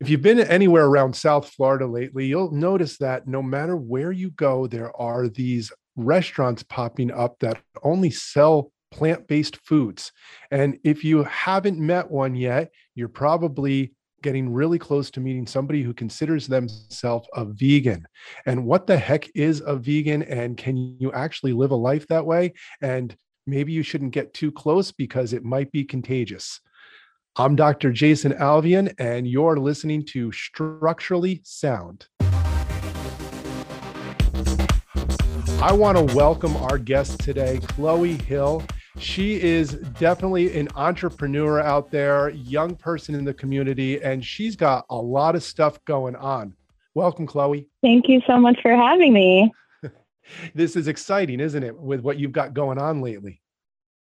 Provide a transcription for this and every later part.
If you've been anywhere around South Florida lately, you'll notice that no matter where you go, there are these restaurants popping up that only sell plant based foods. And if you haven't met one yet, you're probably getting really close to meeting somebody who considers themselves a vegan. And what the heck is a vegan? And can you actually live a life that way? And maybe you shouldn't get too close because it might be contagious. I'm Dr. Jason Alvian, and you're listening to Structurally Sound. I want to welcome our guest today, Chloe Hill. She is definitely an entrepreneur out there, young person in the community, and she's got a lot of stuff going on. Welcome, Chloe. Thank you so much for having me. this is exciting, isn't it, with what you've got going on lately?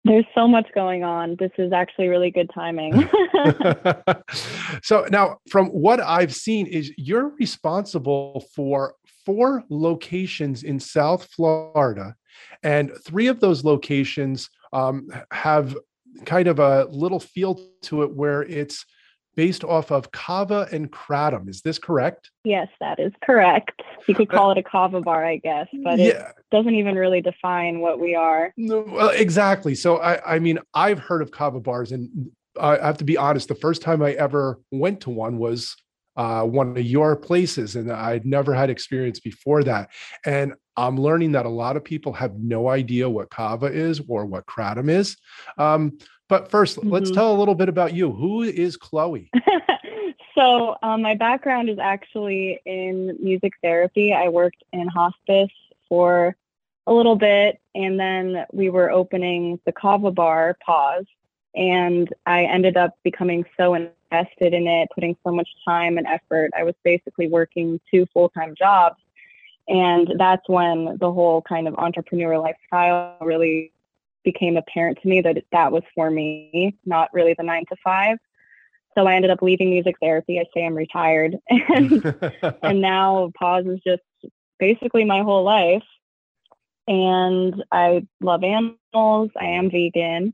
There's so much going on. This is actually really good timing. so now from what I've seen is you're responsible for four locations in South Florida and three of those locations um, have kind of a little feel to it where it's based off of kava and kratom. Is this correct? Yes, that is correct. You could uh, call it a kava bar, I guess, but yeah. it doesn't even really define what we are. No, well, exactly. So I, I mean, I've heard of kava bars, and I have to be honest. The first time I ever went to one was uh, one of your places, and I'd never had experience before that. And I'm learning that a lot of people have no idea what kava is or what kratom is. Um, but 1st let mm-hmm. let's tell a little bit about you. Who is Chloe? so, um, my background is actually in music therapy. I worked in hospice for a little bit, and then we were opening the Kava Bar, Pause, and I ended up becoming so invested in it, putting so much time and effort. I was basically working two full time jobs. And that's when the whole kind of entrepreneur lifestyle really became apparent to me that that was for me, not really the nine to five. So I ended up leaving music therapy. I say I'm retired, and and now pause is just basically my whole life. And I love animals. I am vegan,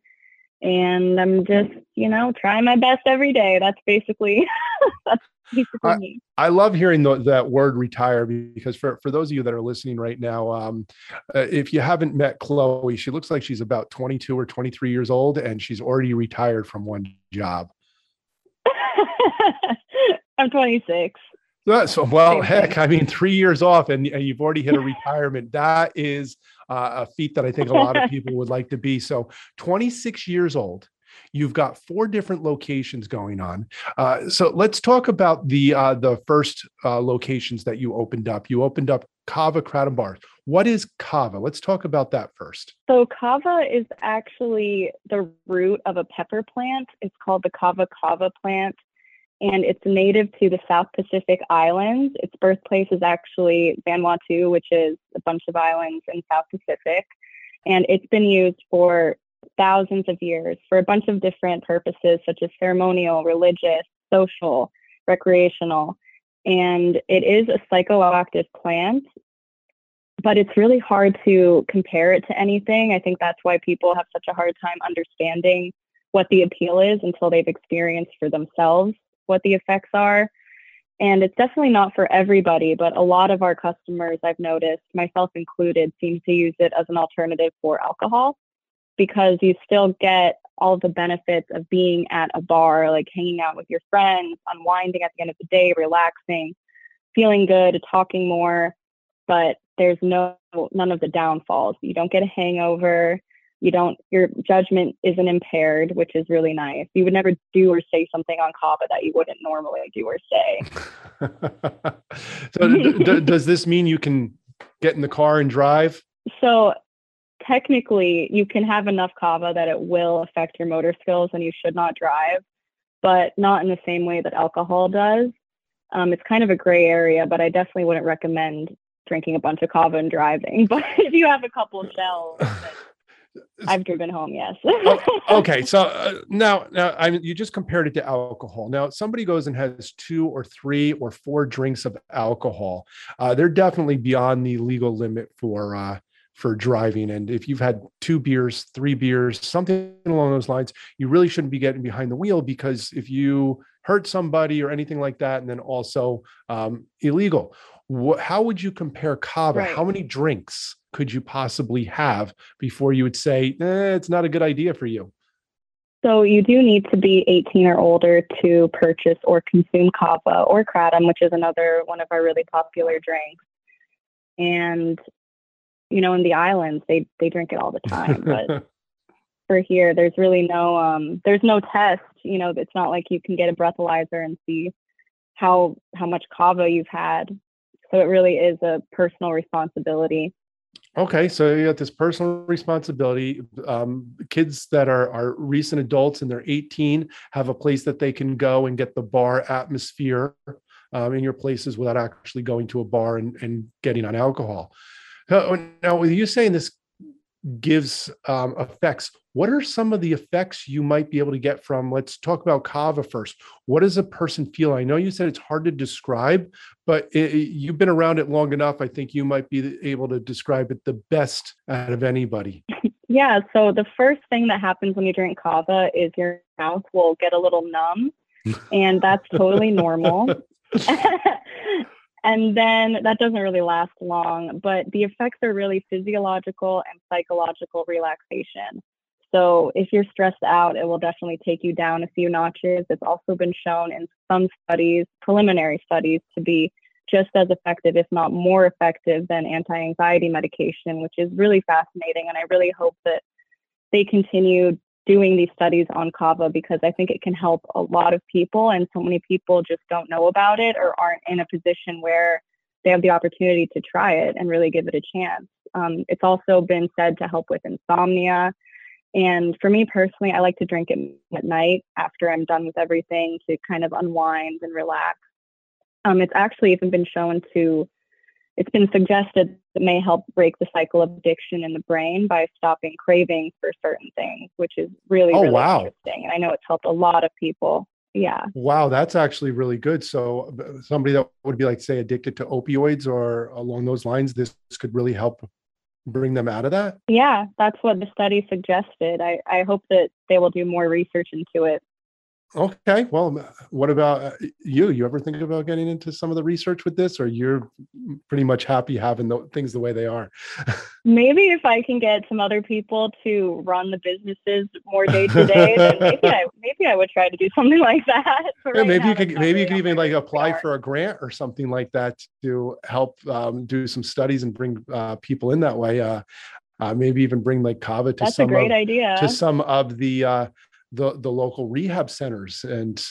and I'm just you know trying my best every day. That's basically that's basically I, I, love hearing the, that word retire because for, for those of you that are listening right now, um, uh, if you haven't met Chloe, she looks like she's about 22 or 23 years old and she's already retired from one job. I'm 26. So, well, heck, I mean, three years off and, and you've already hit a retirement. that is uh, a feat that I think a lot of people would like to be. So, 26 years old You've got four different locations going on. Uh, so let's talk about the uh, the first uh, locations that you opened up. You opened up Kava Kratom Bars. What is kava? Let's talk about that first. So kava is actually the root of a pepper plant. It's called the kava kava plant and it's native to the South Pacific Islands. Its birthplace is actually Vanuatu, which is a bunch of islands in South Pacific. And it's been used for thousands of years for a bunch of different purposes, such as ceremonial, religious, social, recreational. And it is a psychoactive plant, but it's really hard to compare it to anything. I think that's why people have such a hard time understanding what the appeal is until they've experienced for themselves what the effects are. And it's definitely not for everybody, but a lot of our customers, I've noticed, myself included, seem to use it as an alternative for alcohol because you still get all the benefits of being at a bar, like hanging out with your friends, unwinding at the end of the day, relaxing, feeling good, talking more. But there's no none of the downfalls. You don't get a hangover. You don't your judgment isn't impaired, which is really nice. You would never do or say something on kava that you wouldn't normally do or say. so d- d- does this mean you can get in the car and drive? So technically you can have enough kava that it will affect your motor skills and you should not drive, but not in the same way that alcohol does. Um, it's kind of a gray area, but I definitely wouldn't recommend drinking a bunch of kava and driving. But if you have a couple of shells, I've driven home, yes. oh, okay, so uh, now, now I mean, you just compared it to alcohol. Now, somebody goes and has two or three or four drinks of alcohol. Uh, they're definitely beyond the legal limit for uh, for driving. And if you've had two beers, three beers, something along those lines, you really shouldn't be getting behind the wheel because if you hurt somebody or anything like that, and then also um, illegal. What, how would you compare kava? Right. How many drinks could you possibly have before you would say eh, it's not a good idea for you? So you do need to be 18 or older to purchase or consume kava or kratom, which is another one of our really popular drinks. And you know, in the islands, they they drink it all the time, but for here, there's really no um, there's no test. You know, it's not like you can get a breathalyzer and see how how much kava you've had. So it really is a personal responsibility. Okay, so you got this personal responsibility. Um, kids that are are recent adults and they're 18 have a place that they can go and get the bar atmosphere um, in your places without actually going to a bar and, and getting on alcohol. Now, with you saying this gives um, effects, what are some of the effects you might be able to get from? Let's talk about kava first. What does a person feel? I know you said it's hard to describe, but it, you've been around it long enough. I think you might be able to describe it the best out of anybody. Yeah. So the first thing that happens when you drink kava is your mouth will get a little numb, and that's totally normal. and then that doesn't really last long, but the effects are really physiological and psychological relaxation. So if you're stressed out, it will definitely take you down a few notches. It's also been shown in some studies, preliminary studies, to be just as effective, if not more effective, than anti anxiety medication, which is really fascinating. And I really hope that they continue doing these studies on kava because I think it can help a lot of people, and so many people just don't know about it or aren't in a position where they have the opportunity to try it and really give it a chance. Um, it's also been said to help with insomnia. And for me personally, I like to drink it at night after I'm done with everything to kind of unwind and relax. Um, it's actually even been shown to it's been suggested that may help break the cycle of addiction in the brain by stopping cravings for certain things, which is really, oh, really wow. interesting. And I know it's helped a lot of people. Yeah. Wow, that's actually really good. So somebody that would be like, say, addicted to opioids or along those lines, this could really help bring them out of that? Yeah, that's what the study suggested. I, I hope that they will do more research into it Okay. Well, what about uh, you? You ever think about getting into some of the research with this, or you're pretty much happy having the things the way they are? maybe if I can get some other people to run the businesses more day to day, then maybe I maybe I would try to do something like that. Yeah, maybe you could maybe you could even like apply for a grant or something like that to help um, do some studies and bring uh, people in that way. Uh, uh, maybe even bring like kava to That's some a great of, idea. to some of the uh, the the local rehab centers and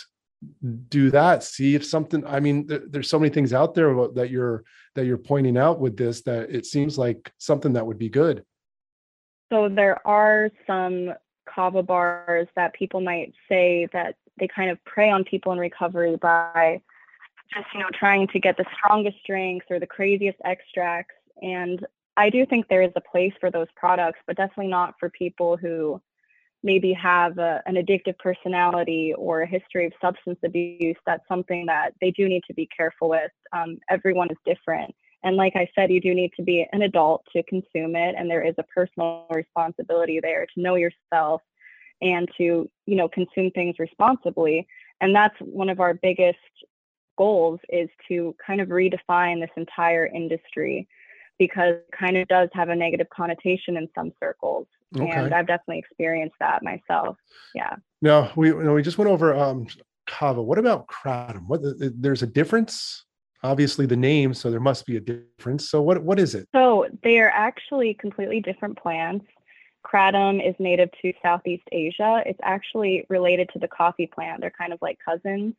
do that see if something i mean th- there's so many things out there that you're that you're pointing out with this that it seems like something that would be good. So there are some kava bars that people might say that they kind of prey on people in recovery by just you know trying to get the strongest drinks or the craziest extracts. And i do think there is a place for those products but definitely not for people who maybe have a, an addictive personality or a history of substance abuse, that's something that they do need to be careful with. Um, everyone is different. And like I said, you do need to be an adult to consume it. And there is a personal responsibility there to know yourself and to, you know, consume things responsibly. And that's one of our biggest goals is to kind of redefine this entire industry because it kind of does have a negative connotation in some circles. Okay. And I've definitely experienced that myself. Yeah. Now we we just went over um, kava. What about kratom? What there's a difference? Obviously, the name, so there must be a difference. So what what is it? So they are actually completely different plants. Kratom is native to Southeast Asia. It's actually related to the coffee plant. They're kind of like cousins.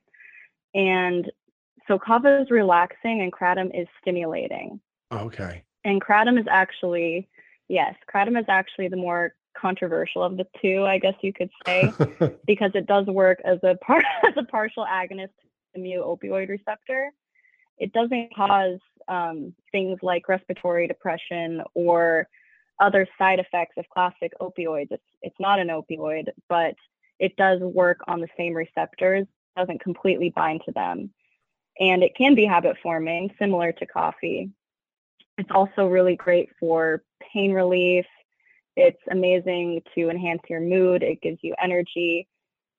And so kava is relaxing and kratom is stimulating. Okay. And kratom is actually Yes, kratom is actually the more controversial of the two, I guess you could say, because it does work as a part as a partial agonist to the mu opioid receptor. It doesn't cause um, things like respiratory depression or other side effects of classic opioids. It's it's not an opioid, but it does work on the same receptors. Doesn't completely bind to them, and it can be habit forming, similar to coffee. It's also really great for pain relief. It's amazing to enhance your mood. It gives you energy.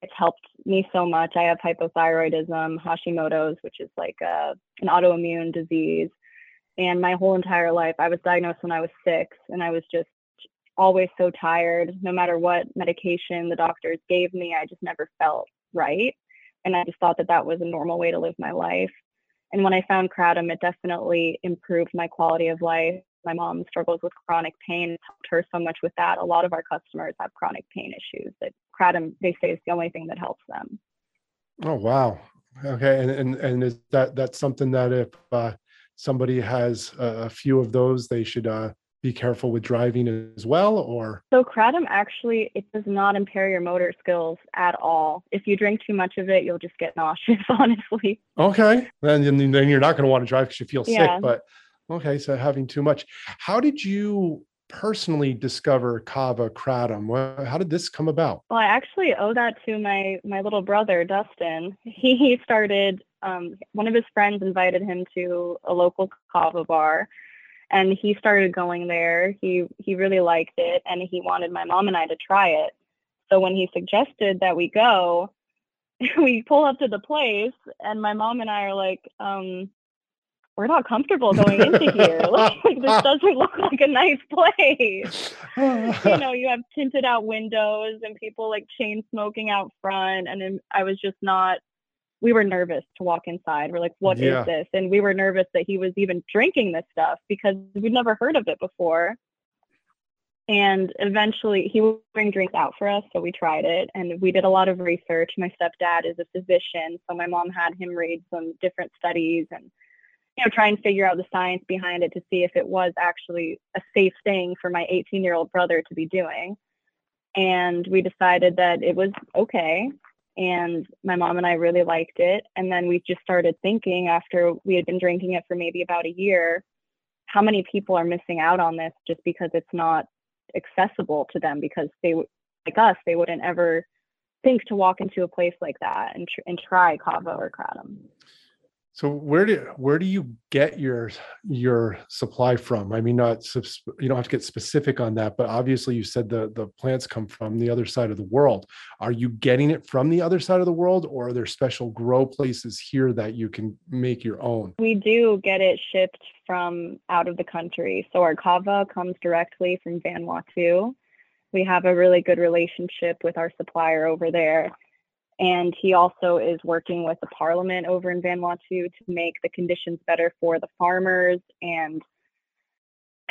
it's helped me so much. I have hypothyroidism, Hashimoto's, which is like a, an autoimmune disease. And my whole entire life, I was diagnosed when I was six, and I was just always so tired. No matter what medication the doctors gave me, I just never felt right. And I just thought that that was a normal way to live my life. And when I found kratom, it definitely improved my quality of life. My mom struggles with chronic pain. Helped her so much with that. A lot of our customers have chronic pain issues that kratom, they say, is the only thing that helps them. Oh, wow. Okay. And, and, and is that, that's something that if uh, somebody has a, few of those, they should uh, be careful with driving as well or? So kratom actually it does not impair your motor skills at all. If you drink too much of it you'll just get nauseous honestly. Okay. Then, then you're not going to want to drive because you feel yeah. sick but okay so having too much. How did you personally discover kava kratom? How did this come about? Well i actually owe that to my my little brother dustin. He he started um, one of his friends invited him to a local kava bar and he started going there. He he really liked it and he wanted my mom and i to try it. So when he suggested that we go we pull up to the place and my mom and i are like um we're not comfortable going into here. Like this doesn't look like a nice place. You know you have tinted out windows and people like chain smoking out front and i was just not we were nervous to walk inside. We're like, "What yeah. is this? And we were nervous that he was even drinking this stuff because we'd never heard of it before. And eventually he would bring drinks out for us. So we tried it and we did a lot of research. My stepdad is a physician. So my mom had him read some different studies and, you know, try and figure out the science behind it to see if it was actually a safe thing for my 18 year old brother to be doing. And we decided that it was okay and my mom and I really liked it. And then we just started thinking after we had been drinking it for maybe about a year, how many people are missing out on this just because it's not accessible to them because they like us they wouldn't ever think to walk into a place like that and, tr- and try kava or kratom. So where do where do you get your your supply from? I mean, not you don't have to get specific on that, but obviously you said the the plants come from the other side of the world. Are you getting it from the other side of the world, or are there special grow places here that you can make your own? We do get it shipped from out of the country. So our kava comes directly from Vanuatu. We have a really good relationship with our supplier over there and he also is working with the parliament over in Vanuatu to make the conditions better for the farmers. And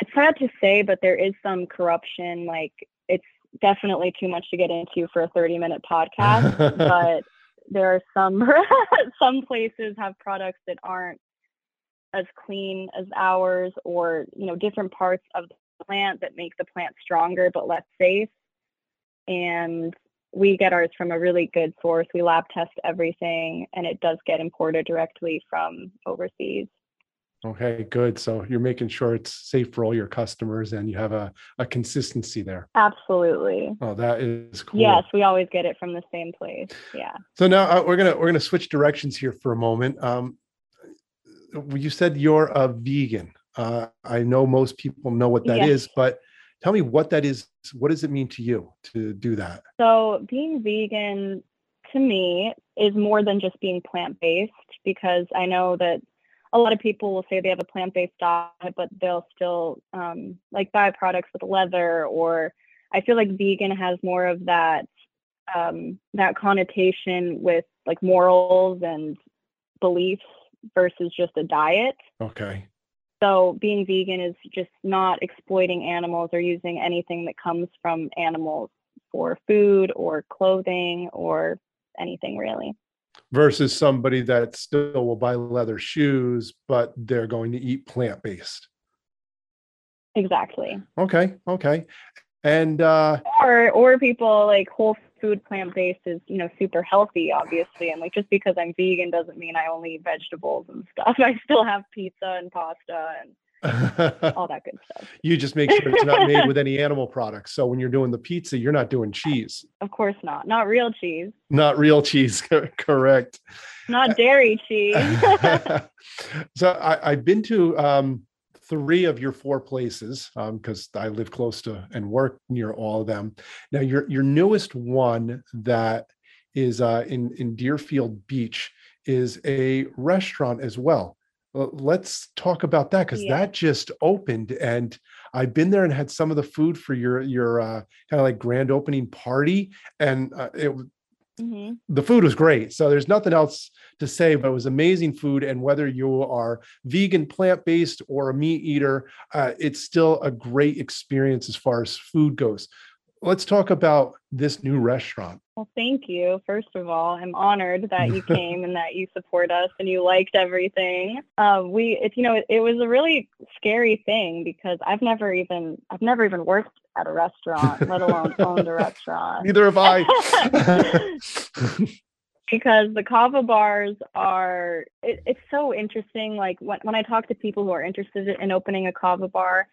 it's sad to say, but there is some corruption. Like it's definitely too much to get into for a 30 minute podcast, but there are some some places have products that aren't as clean as ours or you know different parts of the plant that make the plant stronger but less safe and we get ours from a really good source. We lab test everything and it does get imported directly from overseas. Okay, good. So you're making sure it's safe for all your customers and you have a, a consistency there. Absolutely. Oh, that is cool. Yes, we always get it from the same place. Yeah. So now uh, we're gonna we're gonna switch directions here for a moment. Um, you said you're a vegan. Uh, I know most people know what that yes. is, but tell me what that is what does it mean to you to do that? So being vegan to me is more than just being plant-based because i know that a lot of people will say they have a plant-based diet but they'll still um, like buy products with leather or i feel like vegan has more of that um, that connotation with like morals and beliefs versus just a diet. Okay so being vegan is just not exploiting animals or using anything that comes from animals for food or clothing or anything really. Versus somebody that still will buy leather shoes, but they're going to eat plant based. Exactly. Okay. Okay. And uh or or people like whole food plant based is you know super healthy obviously. And like just because i'm vegan doesn't mean i only eat vegetables and stuff. I still have pizza and pasta and all that good stuff. You just make sure it's not made with any animal products. So when you're doing the pizza you're not doing cheese. Of course not. Not real cheese. Not real cheese correct. Not dairy cheese. So I, i've been to um three of your four places because um, I live close to and work near all of them. Now, your your newest one that is uh, in in Deerfield Beach is a restaurant as well. Let's talk about that because Yeah. that just opened, and I've been there and had some of the food for your your uh, kind of like grand opening party, and uh, it hmm the food was great. So there's nothing else to say, but it was amazing food. And whether you are vegan, plant based, or a meat eater, uh, it's still a great experience as far as food goes. Let's talk about this new restaurant. Well, thank you. First of all, I'm honored that you came and that you support us and you liked everything. Uh, we, it's you know, it, it was a really scary thing because I've never even, I've never even worked at a restaurant, let alone owned a restaurant. Neither have I. because the kava bars are it, it's so interesting like when, when i talk to people who are interested in opening a kava bar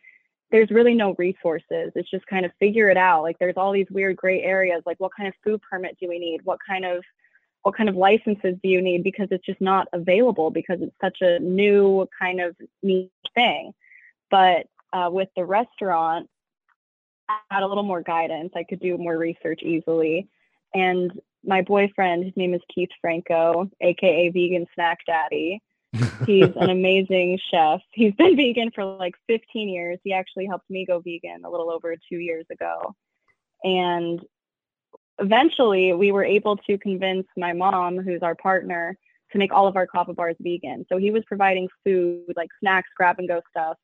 there's really no resources. It's just kind of figure it out. Like there's all these weird gray areas like what kind of food permit do we need? What kind of what kind of licenses do you need? Because it's just not available because it's such a new kind of neat thing. But uh, with the restaurant I had a little more guidance. I could do more research easily. And my boyfriend, his name is Keith Franco, aka Vegan Snack Daddy. He's an amazing chef. He's been vegan for like 15 years. He actually helped me go vegan a little over two years ago. And eventually, we were able to convince my mom, who's our partner, to make all of our kava bars vegan. So he was providing food, like snacks, grab and go stuff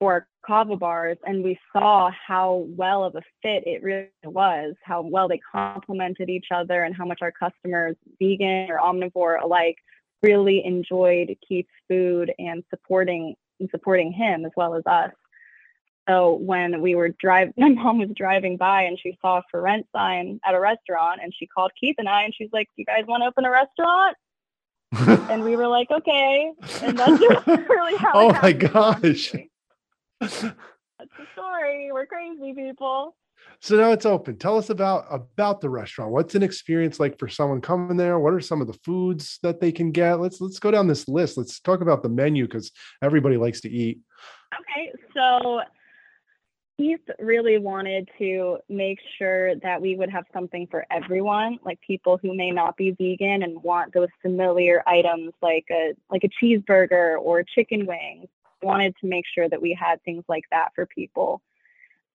for our kava bars and we saw how well of a fit it really was how well they complemented each other and how much our customers vegan or omnivore alike really enjoyed keith's food and supporting and supporting him as well as us so when we were driving my mom was driving by and she saw a for rent sign at a restaurant and she called keith and i and she's like you guys want to open a restaurant and we were like okay and that's really how oh my happened, gosh. That's the story. We're crazy people. So now it's open. Tell us about about the restaurant. What's an experience like for someone coming there? What are some of the foods that they can get? Let's let's go down this list. Let's talk about the menu because everybody likes to eat. Okay, so Keith really wanted to make sure that we would have something for everyone, like people who may not be vegan and want those familiar items like a like a cheeseburger or chicken wings. Wanted to make sure that we had things like that for people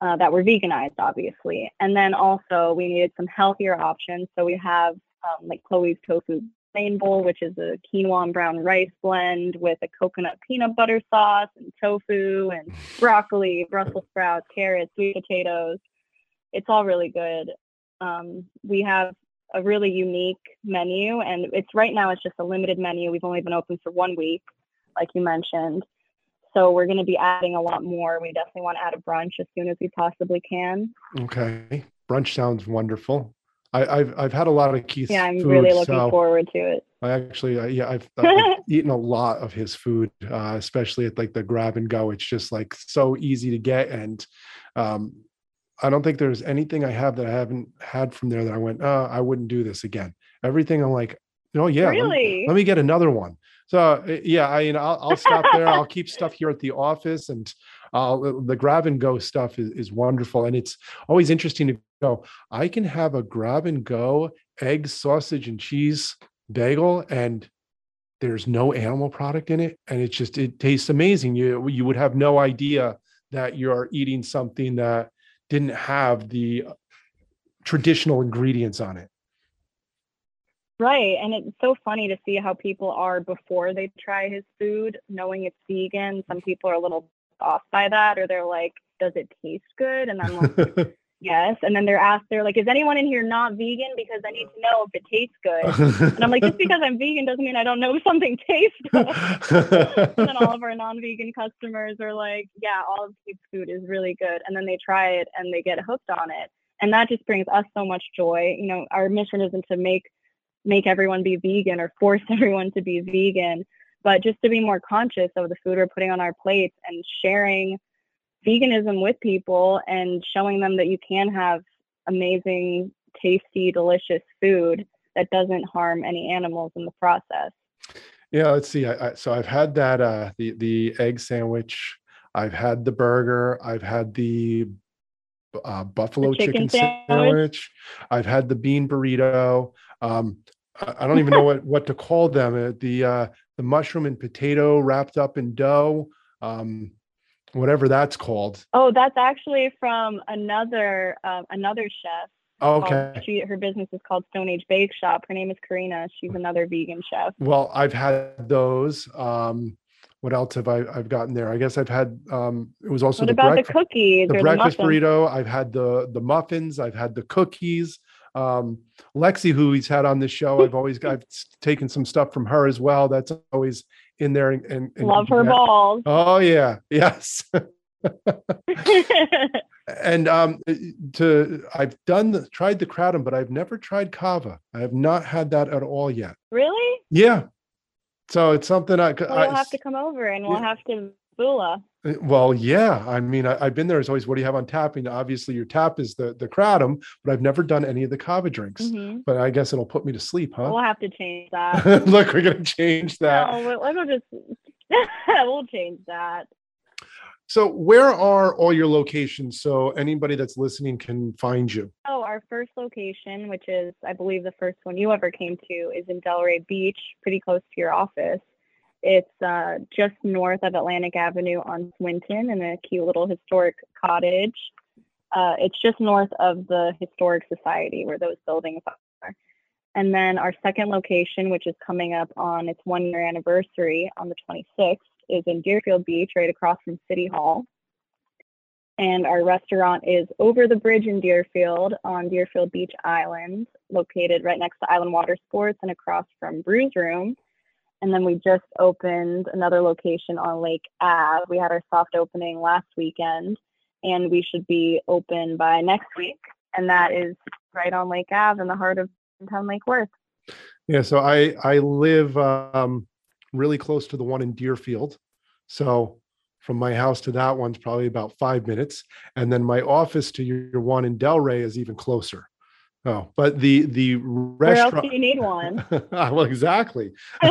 uh, that were veganized, obviously. And then also we needed some healthier options. So we have um, like Chloe's tofu plain bowl, which is a quinoa and brown rice blend with a coconut peanut butter sauce and tofu and broccoli, Brussels sprouts, carrots, sweet potatoes. It's all really good. Um, we have a really unique menu, and it's right now it's just a limited menu. We've only been open for one week, like you mentioned. So we're going to be adding a lot more. We definitely want to add a brunch as soon as we possibly can. Okay. Brunch sounds wonderful. I, I've I've had a lot of Keith's Yeah, I'm food, really looking so forward to it. I actually uh, yeah I've, I've eaten a lot of his food, uh, especially at like the grab and go. It's just like so easy to get, and um, I don't think there's anything I have that I haven't had from there that I went, oh, I wouldn't do this again. Everything I'm like, oh yeah, let me- really? let me get another one. So uh, yeah, I know I'll, I'll stop there. I'll keep stuff here at the office, and uh, the grab and go stuff is, is wonderful, and it's always interesting to go. I can have a grab and go egg, sausage, and cheese bagel, and there's no animal product in it, and it's just it tastes amazing. You you would have no idea that you're eating something that didn't have the traditional ingredients on it. Right. And it's so funny to see how people are before they try his food, knowing it's vegan. Some people are a little off by that, or they're like, does it taste good? And I'm like, yes. And then they're asked, they're like, is anyone in here not vegan? Because I need to know if it tastes good. And I'm like, just because I'm vegan doesn't mean I don't know if something tastes good. and then all of our non-vegan customers are like, yeah, all of Keith's food is really good. And then they try it and they get hooked on it. And that just brings us so much joy. You know, our mission isn't to make make everyone be vegan or force everyone to be vegan, but just to be more conscious of the food we're putting on our plates and sharing veganism with people and showing them that you can have amazing, tasty, delicious food that doesn't harm any animals in the process. Yeah, let's see. I, I, so I've had that uh the the egg sandwich. I've had the burger. I've had the uh, buffalo chicken chicken, sandwich? sandwich. I've had the bean burrito. um, I, don't even know what what to call them. Uh, the uh, the mushroom and potato wrapped up in dough, um, whatever that's called. Oh, that's actually from another uh, another chef. Oh, Okay. She her business is called Stone Age Bake Shop. Her name is Karina. She's another vegan chef. Well, I've had those. Um, what else have I I've gotten there? I guess I've had um, it was also What the about breakfast the cookies the breakfast the burrito. I've had the the muffins. I've had the cookies. Um, Lexi, who he's had on this show, I've always I've taken some stuff from her as well. That's always in there. And, and, and Love her yeah. balls. Oh yeah, yes. and um, to I've done the, tried the kratom, but I've never tried kava. I have not had that at all yet. really? Yeah. So it's something I, Well, I have to come over and we'll yeah. have to bula. Uh, Well, yeah. I mean, I, I've been there. As always, what do you have on tap? And obviously, your tap is the the kratom, but I've never done any of the kava drinks. hmm But I guess it'll put me to sleep, huh? We'll have to change that. Look, we're gonna change that. No, we'll just we'll change that. So, where are all your locations so anybody that's listening can find you? Oh, our first location, which is I believe the first one you ever came to, is in Delray Beach, pretty close to your office. It's uh, just north of Atlantic Avenue on Swinton in a cute little historic cottage. Uh, it's just north of the Historic Society where those buildings are. And then our second location, which is coming up on its one year anniversary on the 26th, is in Deerfield Beach, right across from City Hall. And our restaurant is over the bridge in Deerfield on Deerfield Beach Island, located right next to Island Water Sports and across from Brews Room. And then we just opened another location on Lake Ave. We had our soft opening last weekend, and we should be open by next week. And that is right on Lake Ave in the heart of downtown Lake Worth. Yeah, so I I live um, really close to the one in Deerfield, so from my house to that one's probably about five minutes, and then my office to your, your one in Delray is even closer. Oh, but the the restaurant. Where else do you need one? well, exactly.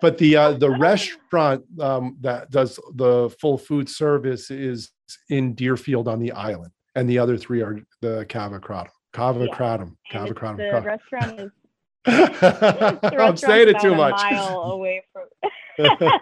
but the uh, the restaurant um, that does the full food service is in Deerfield on the island, and the other three are the Kava Kratom. Kava Yeah. Kratom. Kava Kratom. the Kratom. restaurant is the I'm saying it too much. mile away from.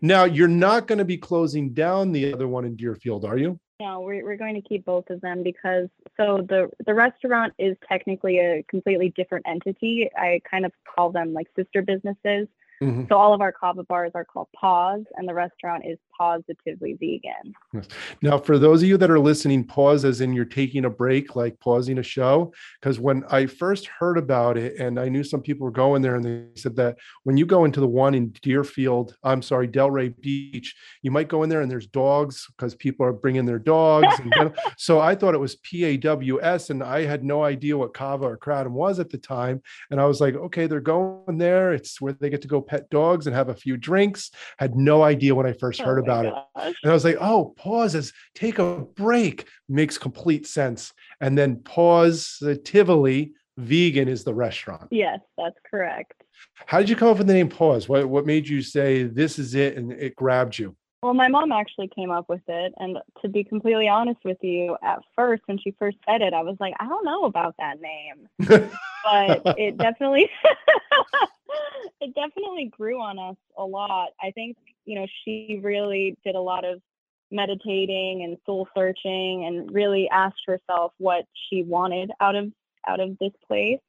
Now you're not going to be closing down the other one in Deerfield, are you? No, we're we're going to keep both of them because so the the restaurant is technically a completely different entity. I kind of call them like sister businesses. Mhm. So all of our kava bars are called Pause, and the restaurant is positively vegan. Now, for those of you that are listening, pause as in you're taking a break, like pausing a show. Because when I first heard about it, and I knew some people were going there, and they said that when you go into the one in Deerfield, I'm sorry, Delray Beach, you might go in there and there's dogs because people are bringing their dogs. And so I thought it was P A W S, and I had no idea what Kava or Kratom was at the time. And I was like, okay, they're going there. It's where they get to go pet dogs and have a few drinks. Had no idea when I first heard Oh about it. And I was like, oh, pauses, take a break makes complete sense. And then positively vegan is the restaurant. Yes, that's correct. How did you come up with the name pause? What what made you say this is it and it grabbed you? Well, my mom actually came up with it, and to be completely honest with you, at first when she first said it, I was like, I don't know about that name. but it definitely it definitely grew on us a lot i think you know she really did a lot of meditating and soul searching and really asked herself what she wanted out of out of this place.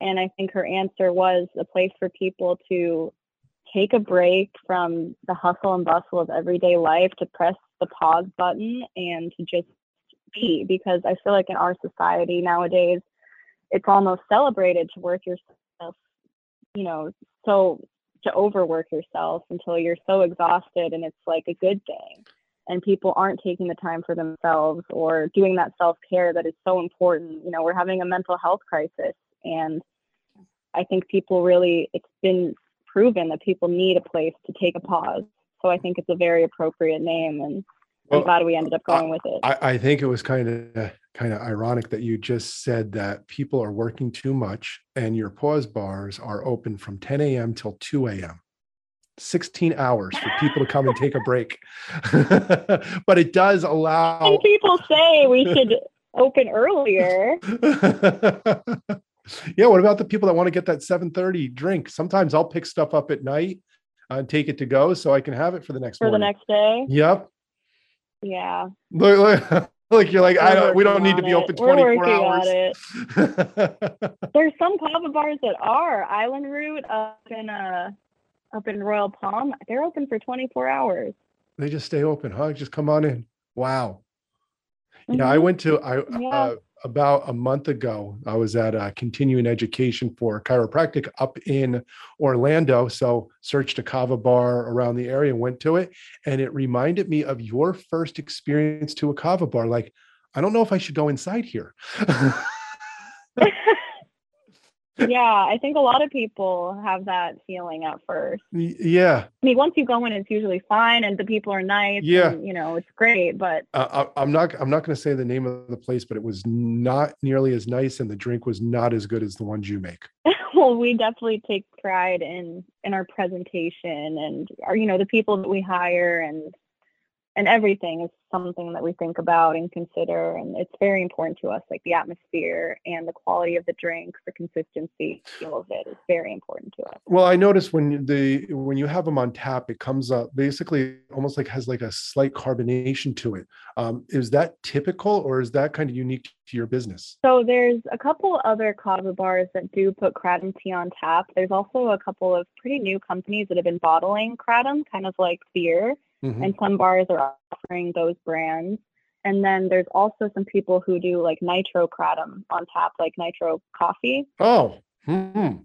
And i think her answer was a place for people to take a break from the hustle and bustle of everyday life to press the pause button and to just be because i feel like in our society nowadays it's almost celebrated to work yourself, you know, so to overwork yourself until you're so exhausted and it's like a good thing. And people aren't taking the time for themselves or doing that self care that is so important. You know, we're having a mental health crisis. And I think people really, it's been proven that people need a place to take a pause. So I think it's a very appropriate name. And Well, I'm glad we ended up going with it. I, I think it was kind of kind of ironic that you just said that people are working too much and your pause bars are open from 10 a.m. till 2 a.m. 16 hours for people to come and take a break. but it does allow and people say we should open earlier. yeah. What about the people that want to get that 7:30 drink? Sometimes I'll pick stuff up at night and take it to go so I can have it for the next for morning. the next day. Yep. Yeah. Look, look, like you're like, We're I don't we don't need to be it. open We're 24 working on hours. it. There's some kava bars that are Island Root up in uh up in Royal Palm. They're open for 24 hours. they just stay open, huh? Just come on in. Wow. Yeah, I Mhm. went to I Yeah. uh, about a month ago. I was at a continuing education for chiropractic up in Orlando. So searched a kava bar around the area and went to it, and it reminded me of your first experience to a kava bar. Like, I don't know if I should go inside here. yeah, I think a lot of people have that feeling at first. Yeah, I mean, once you go in, it's usually fine, and the people are nice. Yeah. and, you know, it's great. But uh, I, I'm not. I'm not going to say the name of the place, but it was not nearly as nice, and the drink was not as good as the ones you make. well, we definitely take pride in in our presentation and our, you know, the people that we hire and and everything is something that we think about and consider, and it's very important to us. Like the atmosphere and the quality of the drink, the consistency, all of it is very important to us. Well, I noticed when the when you have them on tap, it comes up basically almost like has like a slight carbonation to it. Um, is that typical, or is that kind of unique to your business? So there's a couple other kava bars that do put kratom tea on tap. There's also a couple of pretty new companies that have been bottling kratom, kind of like beer, Mhm. and some bars are offering those brands. And then there's also some people who do like nitro kratom on tap, like nitro coffee, Oh, hmm.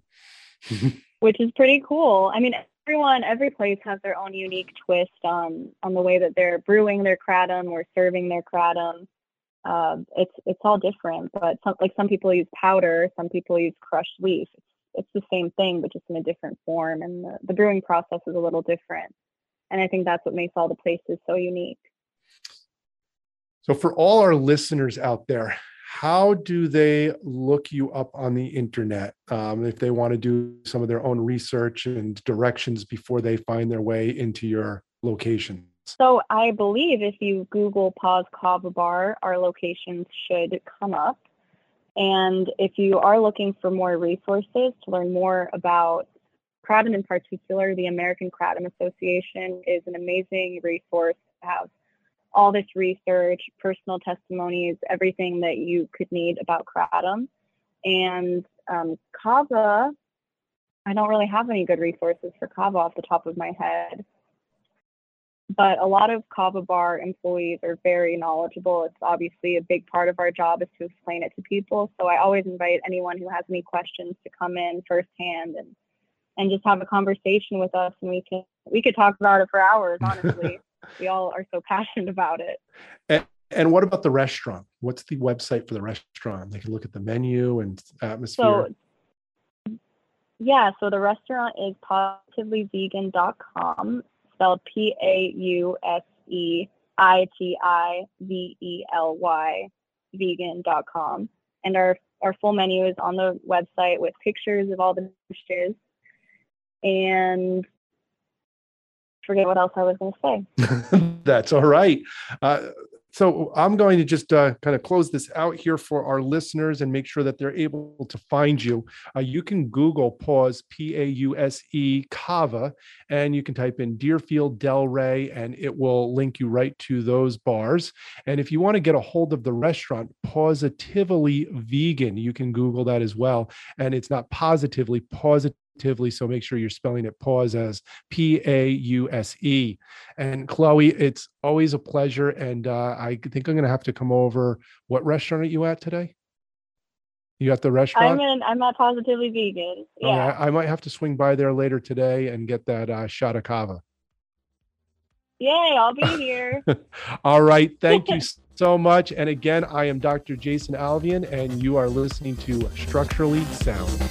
which is pretty cool. I mean, everyone, every place has their own unique twist on on the way that they're brewing their kratom or serving their kratom. Uh, it's it's all different, but some, like some people use powder, some people use crushed leaf. It's, it's the same thing, but just in a different form, and the, the brewing process is a little different. And I think that's what makes all the places so unique. So, for all our listeners out there, how do they look you up on the internet um, if they want to do some of their own research and directions before they find their way into your location? So I believe if you Google Pause Kava Bar, our locations should come up. And if you are looking for more resources to learn more about Kratom in particular, the American Kratom Association is an amazing resource to have all this research, personal testimonies, everything that you could need about Kratom. And um, Kava, I don't really have any good resources for Kava off the top of my head but a lot of Kava Bar employees are very knowledgeable. It's obviously a big part of our job is to explain it to people. So I always invite anyone who has any questions to come in firsthand and and just have a conversation with us, and we can we could talk about it for hours. Honestly, we all are so passionate about it. And, and what about the restaurant? What's the website for the restaurant? They can look at the menu and atmosphere. So yeah, so the restaurant is positivelyvegan.com, spelled P A U S E I T I V E L Y vegan.com. And our our full menu is on the website with pictures of all the dishes. And forget what else I was going to say. That's all right. Uh, so I'm going to just uh, kind of close this out here for our listeners and make sure that they're able to find you. Uh, you can Google pause P A U S E Kava, and you can type in Deerfield Delray, and it will link you right to those bars. And if you want to get a hold of the restaurant, Positively Vegan, you can Google that as well. And it's not positively positively, positively. So make sure you're spelling it pause as P A U S E. And Chloe, it's always a pleasure. And uh, I think I'm going to have to come over. What restaurant are you at today? You at the restaurant? I'm in. I'm at Positively Vegan. Okay, Yeah. I, I might have to swing by there later today and get that uh, shot of kava. Yay! I'll be here. All right. Thank you so much. And again, I am Dr. Jason Alvian, and you are listening to Structurally Sound.